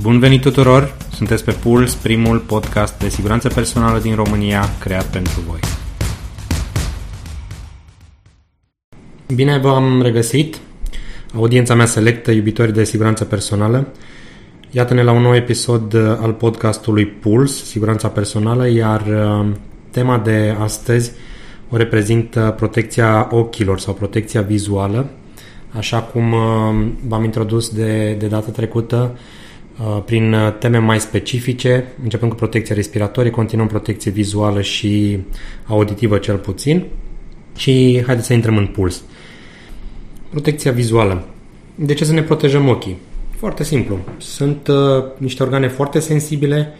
Bun venit tuturor! Sunteți pe Puls, primul podcast de siguranță personală din România creat pentru voi. Bine v-am regăsit! Audiența mea selectă, iubitori de siguranță personală. Iată-ne la un nou episod al podcastului Puls, siguranța personală, iar uh, tema de astăzi o reprezintă protecția ochilor sau protecția vizuală. Așa cum uh, v-am introdus de, de data trecută, uh, prin teme mai specifice, începând cu protecția respiratorie, continuăm protecție vizuală și auditivă cel puțin. Și haideți să intrăm în puls. Protecția vizuală. De ce să ne protejăm ochii? Foarte simplu. Sunt uh, niște organe foarte sensibile,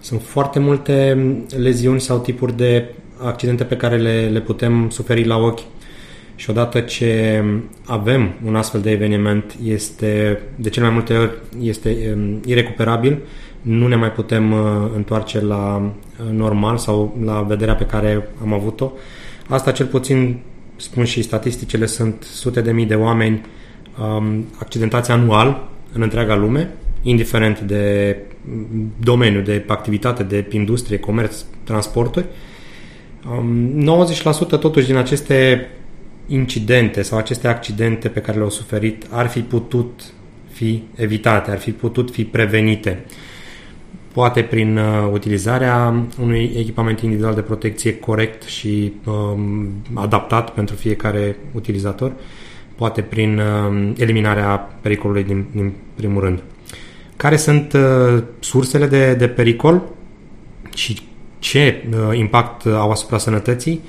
sunt foarte multe leziuni sau tipuri de accidente pe care le, le putem suferi la ochi și odată ce avem un astfel de eveniment, este de cele mai multe ori este um, irecuperabil, nu ne mai putem uh, întoarce la uh, normal sau la vederea pe care am avut-o. Asta cel puțin spun și statisticile, sunt sute de mii de oameni um, accidentați anual în întreaga lume, indiferent de domeniu, de activitate, de industrie, comerț, transporturi. Um, 90% totuși din aceste incidente sau aceste accidente pe care le-au suferit ar fi putut fi evitate, ar fi putut fi prevenite. Poate prin uh, utilizarea unui echipament individual de protecție corect și um, adaptat pentru fiecare utilizator, poate prin um, eliminarea pericolului din, din primul rând. Care sunt uh, sursele de, de pericol și ce uh, impact au asupra sănătății?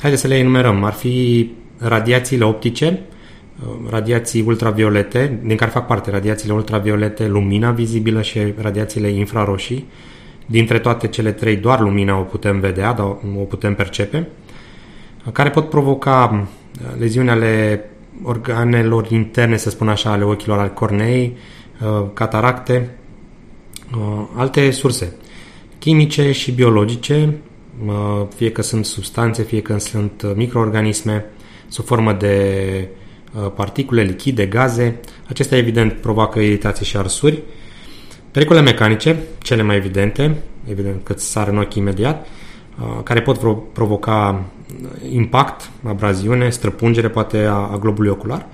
Haideți să le enumerăm. Ar fi radiațiile optice, uh, radiații ultraviolete, din care fac parte radiațiile ultraviolete, lumina vizibilă și radiațiile infraroșii. Dintre toate cele trei, doar lumina o putem vedea, dar o putem percepe, care pot provoca uh, leziuni ale organelor interne, să spun așa, ale ochilor, al corneei, uh, cataracte, alte surse chimice și biologice, fie că sunt substanțe, fie că sunt microorganisme, sub formă de uh, particule lichide, gaze. Acestea, evident, provoacă iritație și arsuri. Pericole mecanice, cele mai evidente, evident că sar în ochi imediat, uh, care pot provoca impact, abraziune, străpungere poate a, a globului ocular.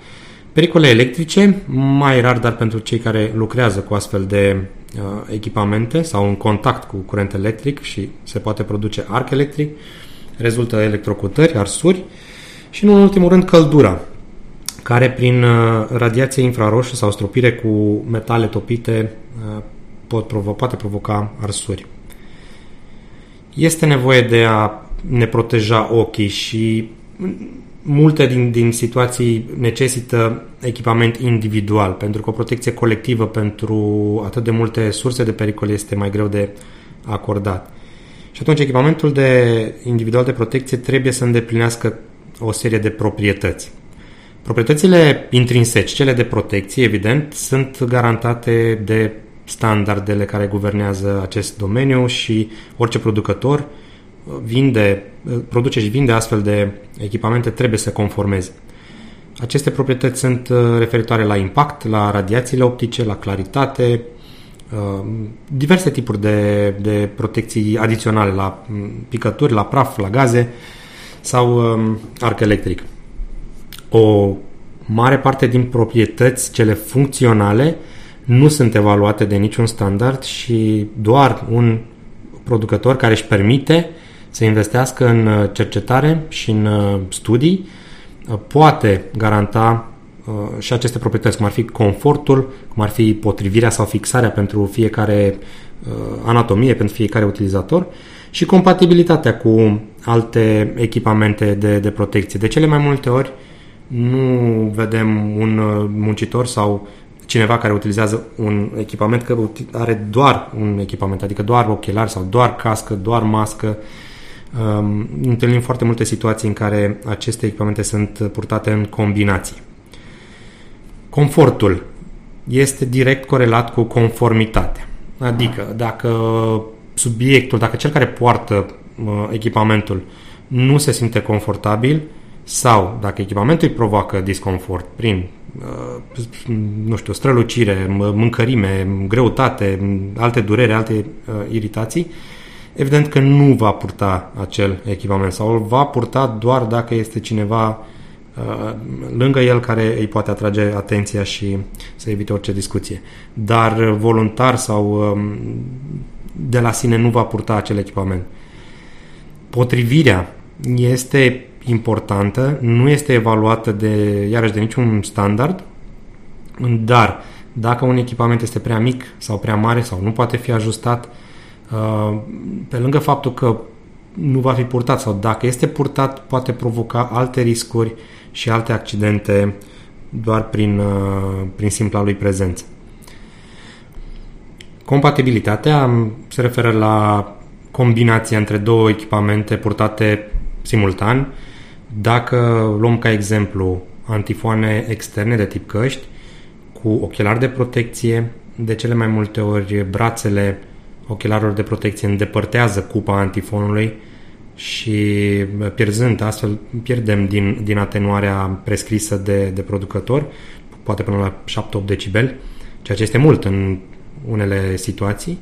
Pericole electrice, mai rar, dar pentru cei care lucrează cu astfel de uh, echipamente sau în contact cu curent electric și se poate produce arc electric, rezultă electrocutări, arsuri, uh, și, nu în ultimul rând, căldura, care prin uh, radiație infraroșie sau stropire cu metale topite uh, pot provo- poate provoca arsuri. Este nevoie de a ne proteja ochii și multe din, din situații necesită echipament individual, pentru că o protecție colectivă pentru atât de multe surse de pericol este mai greu de acordat. Și atunci echipamentul de individual de protecție trebuie să îndeplinească o serie de proprietăți. Proprietățile intrinseci, cele de protecție, evident, sunt garantate de standardele care guvernează acest domeniu și orice producător vinde, produce și vinde astfel de echipamente trebuie să conformeze. Aceste proprietăți sunt uh, referitoare la impact, la radiațiile optice, la claritate, uh, diverse tipuri de, de protecții adiționale la mm, picături, la praf, la gaze, sau um, arc electric. O mare parte din proprietăți, cele funcționale, nu sunt evaluate de niciun standard și doar un producător care își permite să investească în uh, cercetare și în uh, studii uh, poate garanta și aceste proprietăți, cum ar fi confortul, cum ar fi potrivirea sau fixarea pentru fiecare anatomie, pentru fiecare utilizator și compatibilitatea cu alte echipamente de, de protecție. De cele mai multe ori nu vedem un uh, muncitor sau cineva care utilizează un echipament că are doar un echipament, adică doar ochelari sau doar cască, doar mască. Um, întâlnim foarte multe situații în care aceste echipamente sunt purtate în combinație. Confortul este direct corelat cu conformitatea. Adică dacă subiectul, dacă cel care poartă uh, echipamentul nu se simte confortabil, sau dacă echipamentul îi provoacă disconfort prin nu știu, strălucire, mâncărime, greutate, alte durere, alte iritații, evident că nu va purta acel echipament sau îl va purta doar dacă este cineva lângă el care îi poate atrage atenția și să evite orice discuție. Dar voluntar sau de la sine nu va purta acel echipament. Potrivirea este importantă, nu este evaluată de, iarăși, de niciun standard, dar dacă un echipament este prea mic sau prea mare sau nu poate fi ajustat, uh, pe lângă faptul că nu va fi purtat sau dacă este purtat, poate provoca alte riscuri și alte accidente doar prin, uh, prin simpla lui prezență. Compatibilitatea se referă la combinația între două echipamente purtate simultan. Dacă luăm ca exemplu antifoane externe de tip căști cu ochelari de protecție, de cele mai multe ori brațele ochelarilor de protecție îndepărtează cupa antifonului și pierzând astfel pierdem din, din atenuarea prescrisă de, de producător, poate până la 7-8 decibeli, ceea ce este mult în unele situații,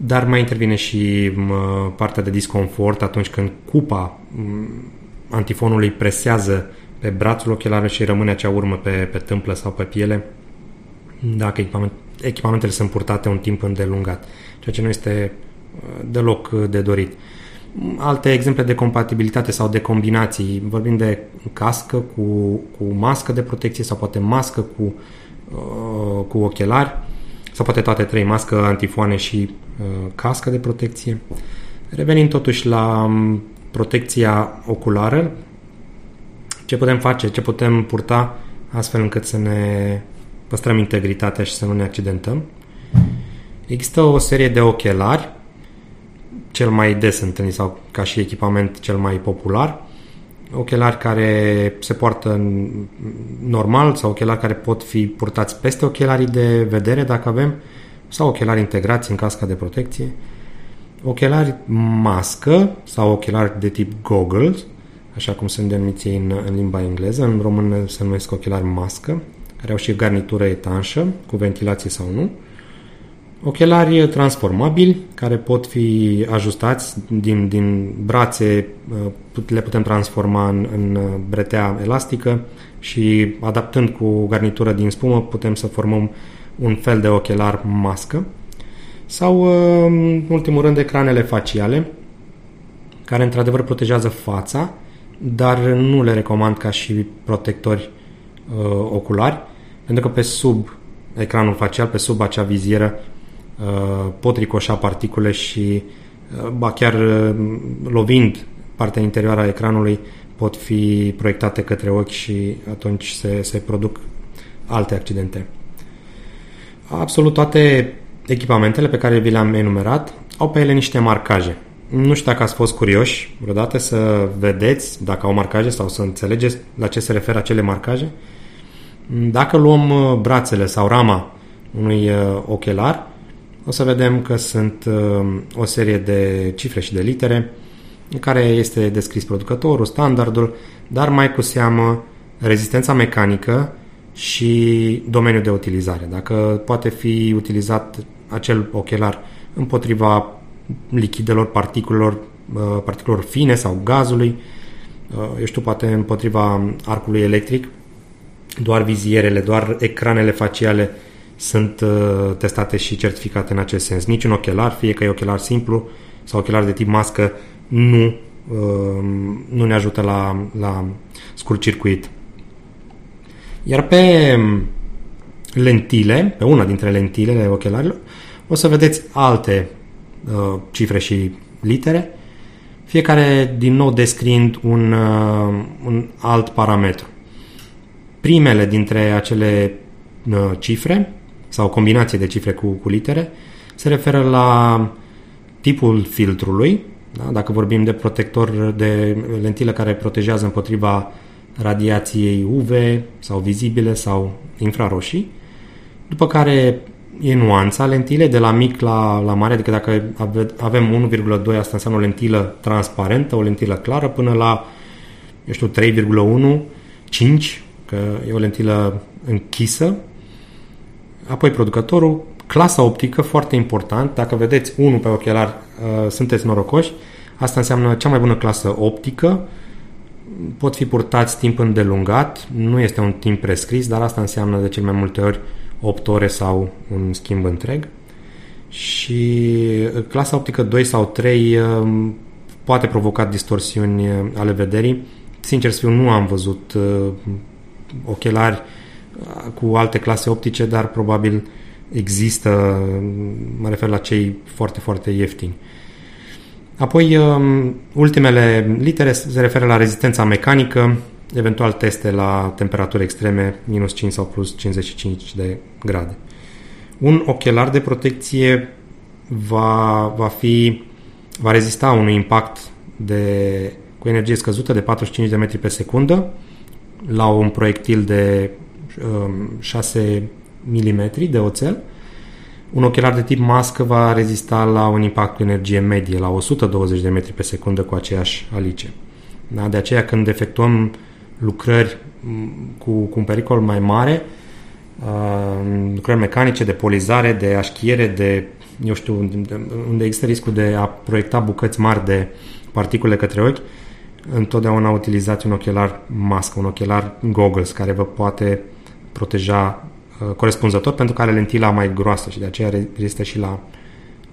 dar mai intervine și partea de disconfort atunci când cupa antifonului presează pe brațul ochelar și rămâne acea urmă pe, pe tâmplă sau pe piele dacă echipament, echipamentele sunt purtate un timp îndelungat, ceea ce nu este uh, deloc de dorit. Alte exemple de compatibilitate sau de combinații, vorbim de cască cu, cu mască de protecție sau poate mască cu, uh, cu ochelari sau poate toate trei, mască, antifoane și uh, cască de protecție. Revenim totuși la um, protecția oculară, ce putem face, ce putem purta astfel încât să ne păstrăm integritatea și să nu ne accidentăm. Există o serie de ochelari, cel mai des întâlnit sau ca și echipament cel mai popular, ochelari care se poartă normal sau ochelari care pot fi purtați peste ochelarii de vedere dacă avem sau ochelari integrați în casca de protecție, ochelari mască sau ochelari de tip goggles, așa cum sunt denumiți în, în limba engleză, în română se numesc ochelari mască, care au și garnitură etanșă, cu ventilație sau nu, ochelari transformabili, care pot fi ajustați din, din brațe, uh, le putem transforma în, în bretea elastică și adaptând cu garnitură din spumă putem să formăm un fel de ochelar mască sau, uh, în ultimul rând, ecranele faciale, care într-adevăr protejează fața, dar nu le recomand ca și protectori uh, oculari, pentru că pe sub ecranul facial, pe sub acea vizieră, uh, pot ricoșa particule și, uh, ba chiar uh, lovind partea interioară a ecranului, pot fi proiectate către ochi și atunci se, se produc alte accidente. Absolut toate echipamentele pe care vi le-am enumerat au pe ele niște marcaje. Nu știu dacă ați fost curioși vreodată să vedeți dacă au marcaje sau să înțelegeți la ce se referă acele marcaje. Dacă luăm uh, brațele sau rama unui uh, ochelar, o să vedem că sunt uh, o serie de cifre și de litere în care este descris producătorul, standardul, dar mai cu seamă rezistența mecanică și domeniul de utilizare. Dacă poate fi utilizat acel ochelar împotriva lichidelor, particulelor, particulelor fine sau gazului, eu știu, poate împotriva arcului electric, doar vizierele, doar ecranele faciale sunt uh, testate și certificate în acest sens. Niciun ochelar, fie că e ochelar simplu sau ochelar de tip mască, nu, uh, nu ne ajută la, la scurt-circuit. Iar pe lentile, pe una dintre lentilele ochelarilor, o să vedeți alte uh, cifre și litere, fiecare din nou descriind un, uh, un alt parametru primele dintre acele uh, cifre sau combinație de cifre cu, cu litere se referă la tipul filtrului, da? dacă vorbim de protector de lentile care protejează împotriva radiației UV sau vizibile sau infraroșii, după care e nuanța lentile de la mic la, la mare, adică dacă avem 1,2 asta înseamnă o lentilă transparentă, o lentilă clară, până la eu știu, 3,1, 5, că e o lentilă închisă. Apoi producătorul, clasa optică, foarte important. Dacă vedeți unul pe ochelar, uh, sunteți norocoși. Asta înseamnă cea mai bună clasă optică. Pot fi purtați timp îndelungat, nu este un timp prescris, dar asta înseamnă de cel mai multe ori 8 ore sau un schimb întreg. Și uh, clasa optică 2 sau 3 uh, poate provoca distorsiuni ale vederii. Sincer să fiu, nu am văzut ochelari cu alte clase optice, dar probabil există, mă refer la cei foarte, foarte ieftini. Apoi, um, ultimele litere se referă la rezistența mecanică, eventual teste la temperaturi extreme, minus 5 sau plus 55 de grade. Un ochelar de protecție va, va, fi, va rezista unui impact de, cu energie scăzută de 45 de metri pe secundă la un proiectil de um, 6 mm de oțel. Un ochelar de tip mască va rezista la un impact cu energie medie, la 120 de metri pe secundă cu aceeași alice. Da? De aceea când efectuăm lucrări cu, cu un pericol mai mare, uh, lucrări mecanice, de polizare, de așchiere, de, eu știu, unde există riscul de a proiecta bucăți mari de particule către ochi, întotdeauna utilizați un ochelar mască, un ochelar goggles, care vă poate proteja uh, corespunzător pentru că are lentila mai groasă și de aceea rezistă și la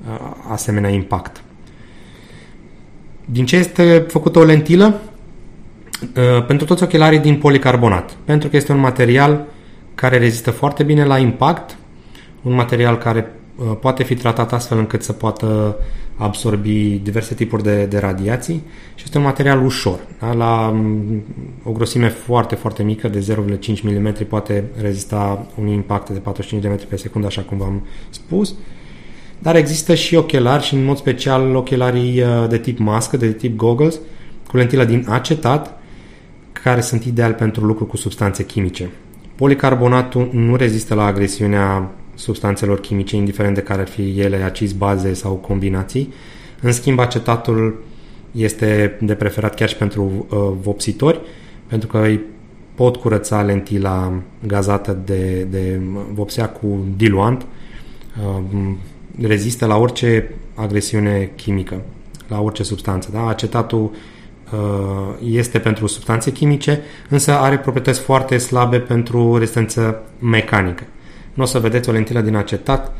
uh, asemenea impact. Din ce este făcută o lentilă? Uh, pentru toți ochelarii din policarbonat, pentru că este un material care rezistă foarte bine la impact, un material care uh, poate fi tratat astfel încât să poată absorbi diverse tipuri de, de radiații și este un material ușor. Da? La mm, o grosime foarte, foarte mică de 0,5 mm poate rezista un impact de 45 de metri pe secundă, așa cum v-am spus. Dar există și ochelari și în mod special ochelarii uh, de tip mască, de tip goggles, cu lentilă din acetat, care sunt ideal pentru lucru cu substanțe chimice. Policarbonatul nu rezistă la agresiunea substanțelor chimice, indiferent de care ar fi ele, acizi, baze sau combinații. În schimb, acetatul este de preferat chiar și pentru uh, vopsitori, pentru că îi pot curăța lentila gazată de, de vopsea cu diluant, uh, rezistă la orice agresiune chimică, la orice substanță. Da? Acetatul uh, este pentru substanțe chimice, însă are proprietăți foarte slabe pentru rezistență mecanică nu o să vedeți o lentilă din acetat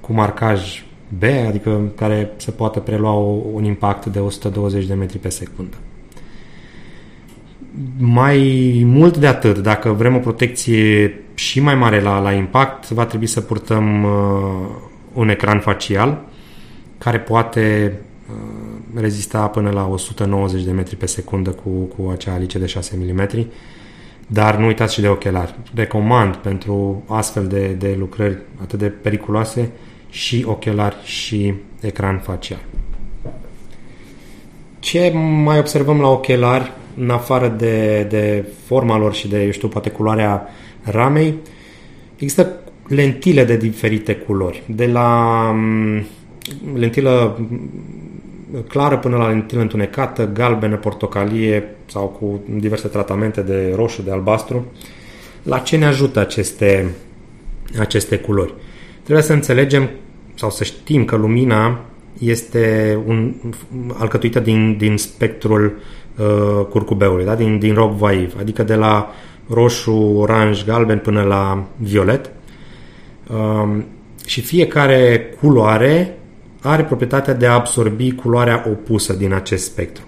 cu marcaj B, adică care se poate prelua un impact de 120 de metri pe secundă. Mai mult de atât, dacă vrem o protecție și mai mare la, la impact, va trebui să purtăm uh, un ecran facial care poate uh, rezista până la 190 de metri pe secundă cu, cu acea alice de 6 mm dar nu uitați și de ochelari. Recomand pentru astfel de, de lucrări atât de periculoase și ochelari și ecran facial. Ce mai observăm la ochelari, în afară de, de forma lor și de, eu știu, poate culoarea ramei, există lentile de diferite culori. De la mm, lentilă clară până la lentilă întunecată, galbenă, portocalie sau cu diverse tratamente de roșu, de albastru. La ce ne ajută aceste, aceste culori? Trebuie să înțelegem sau să știm că lumina este un, alcătuită din, din spectrul uh, curcubeului, da? din, din rog vaiv, adică de la roșu, oranj, galben până la violet. Um, și fiecare culoare are proprietatea de a absorbi culoarea opusă din acest spectru.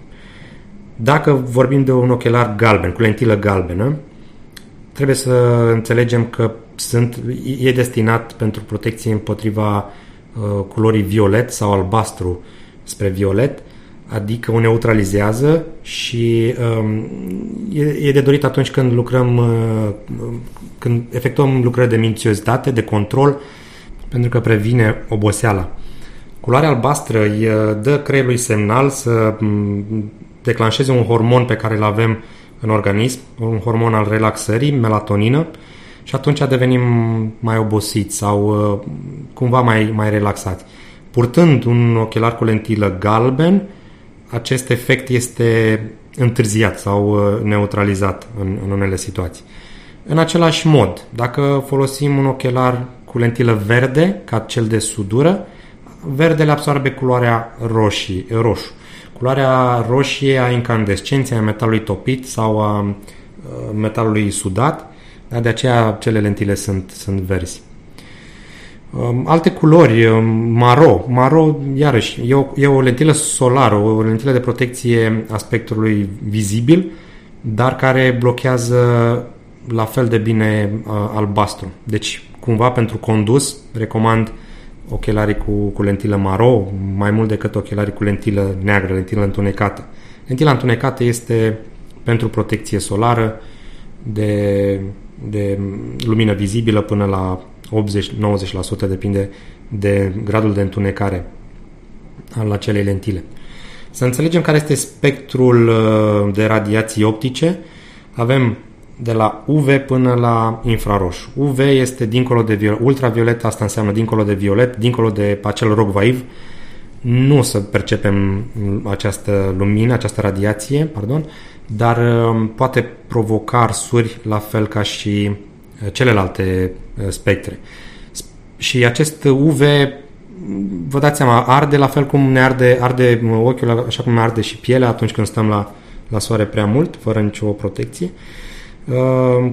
Dacă vorbim de un ochelar galben, cu lentilă galbenă, trebuie să înțelegem că sunt, e destinat pentru protecție împotriva uh, culorii violet sau albastru spre violet, adică o neutralizează și um, e, e de dorit atunci când lucrăm, uh, când efectuăm lucrări de minuțiozitate, de control, pentru că previne oboseala. Culoarea albastră îi uh, dă creierului semnal să mm, declanșeze un hormon pe care îl avem în organism, un hormon al relaxării, melatonină, și atunci devenim mai obosiți sau uh, cumva mai, mai relaxați. Purtând un ochelar cu lentilă galben, acest efect este întârziat sau neutralizat în, în unele situații. În același mod, dacă folosim un ochelar cu lentilă verde, ca cel de sudură, verdele absorbe culoarea roșii, roșu. Culoarea roșie a incandescenței, a metalului topit sau a metalului sudat, da? de aceea cele lentile sunt, sunt verzi. Um, alte culori, um, maro. Maro, iarăși, e o, e o lentilă solară, o lentilă de protecție a spectrului vizibil, dar care blochează la fel de bine uh, albastru. Deci, cumva, pentru condus, recomand ochelarii cu, cu lentilă maro, mai mult decât ochelarii cu lentilă neagră, lentilă întunecată. Lentila întunecată este pentru protecție solară de, de lumină vizibilă până la 80-90%, depinde de gradul de întunecare al acelei lentile. Să înțelegem care este spectrul uh, de radiații optice. Avem de la UV până la infraroșu. UV este dincolo de violet, ultraviolet, asta înseamnă dincolo de violet, dincolo de acel rog vaiv. Nu să percepem această lumină, această radiație, pardon, dar um, poate provoca arsuri la fel ca și uh, celelalte uh, spectre. Și acest UV, vă dați seama, arde la fel cum ne arde, arde ochiul, așa cum ne arde și pielea atunci când stăm la, la soare prea mult, fără nicio protecție. Uh,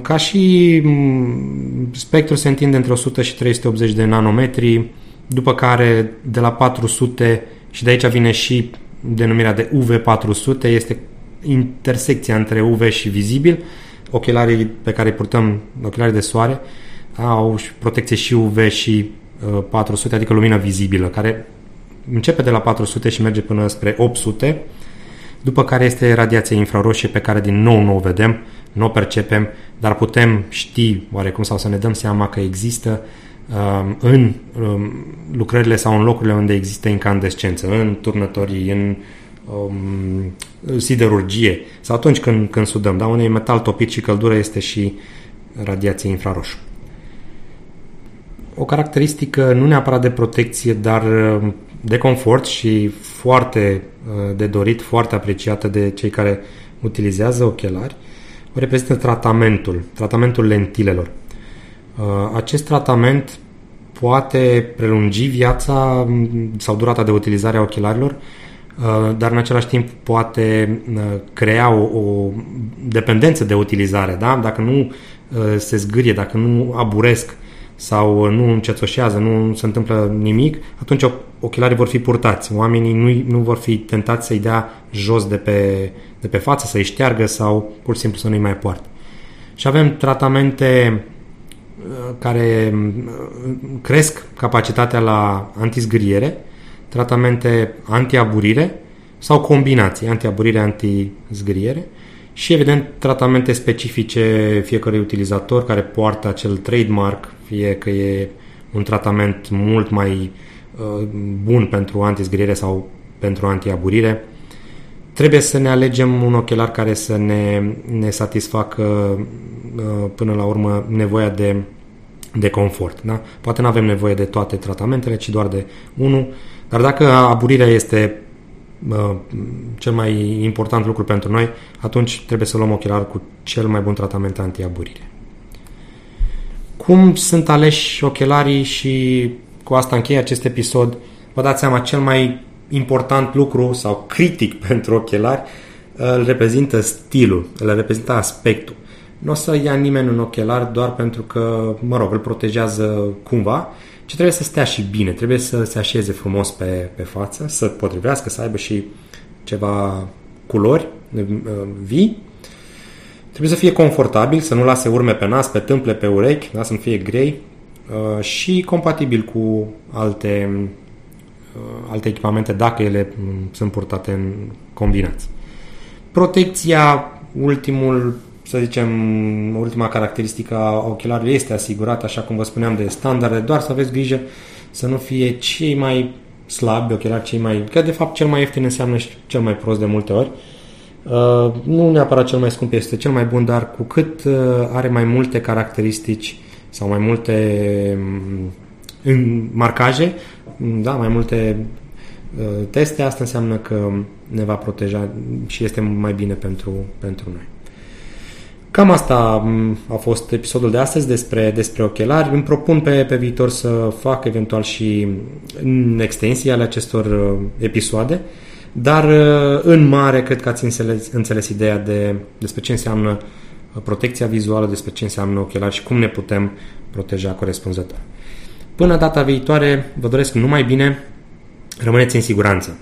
ca și mm, spectrul se întinde între 100 și 380 de nanometri, după care de la 400 și de aici vine și denumirea de UV400, este intersecția între UV și vizibil. Ochelarii pe care îi purtăm, ochelarii de soare, au protecție și UV și 400, adică lumină vizibilă, care începe de la 400 și merge până spre 800, după care este radiația infraroșie pe care din nou nu o vedem, nu o percepem, dar putem ști oarecum sau să ne dăm seama că există um, în um, lucrările sau în locurile unde există incandescență, în turnătorii, în um, siderurgie sau atunci când, când sudăm. Da? Unde e metal topit și căldură este și radiație infraroșă. O caracteristică nu neapărat de protecție, dar um, de confort și foarte uh, de dorit, foarte apreciată de cei care utilizează ochelari, o reprezintă tratamentul, tratamentul lentilelor. Uh, acest tratament poate prelungi viața mm, sau durata de utilizare a ochelarilor Uh, dar în același timp poate uh, crea o, o dependență de utilizare. Da? Dacă nu uh, se zgârie, dacă nu aburesc sau nu încetoșează, nu se întâmplă nimic, atunci ochelarii vor fi purtați. Oamenii nu, nu vor fi tentați să-i dea jos de pe, de pe față, să-i șteargă sau pur și simplu să nu-i mai poartă. Și avem tratamente care cresc capacitatea la antizgâriere, tratamente antiaburire sau combinații, antiaburire, antizgriere și, evident, tratamente specifice fiecărui utilizator care poartă acel trademark, fie că e un tratament mult mai uh, bun pentru antizgriere sau pentru antiaburire. Trebuie să ne alegem un ochelar care să ne, ne satisfacă uh, până la urmă nevoia de, de confort. Da? Poate nu avem nevoie de toate tratamentele, ci doar de unul dar dacă aburirea este uh, cel mai important lucru pentru noi, atunci trebuie să luăm ochelar cu cel mai bun tratament antiaburire. Cum sunt aleși ochelarii și cu asta închei acest episod, vă dați seama, cel mai important lucru sau critic pentru ochelari îl reprezintă stilul, îl reprezintă aspectul. Nu o să ia nimeni un ochelar doar pentru că, mă rog, îl protejează cumva, ci trebuie să stea și bine, trebuie să se așeze frumos pe, pe față, să potrivească, să aibă și ceva culori uh, vii. Trebuie să fie confortabil, să nu lase urme pe nas, pe tâmple, pe urechi, da? să nu fie grei uh, și compatibil cu alte, uh, alte echipamente dacă ele mm, sunt purtate în combinații. Protecția, ultimul să zicem, ultima caracteristică a ochelarului este asigurată, așa cum vă spuneam, de standarde, doar să aveți grijă să nu fie cei mai slabi ochelari, cei mai... că de fapt cel mai ieftin înseamnă și cel mai prost de multe ori. Uh, nu neapărat cel mai scump este cel mai bun, dar cu cât uh, are mai multe caracteristici sau mai multe um, marcaje, da, mai multe teste, asta înseamnă că ne va proteja și este mai bine pentru, pentru noi. Cam asta a fost episodul de astăzi despre, despre ochelari. Îmi propun pe, pe viitor să fac eventual și extensii ale acestor uh, episoade, dar uh, în mare cred că ați înțeles, înțeles ideea de, despre ce înseamnă uh, protecția vizuală, despre ce înseamnă ochelari și cum ne putem proteja corespunzător. Până data viitoare, vă doresc numai bine, rămâneți în siguranță!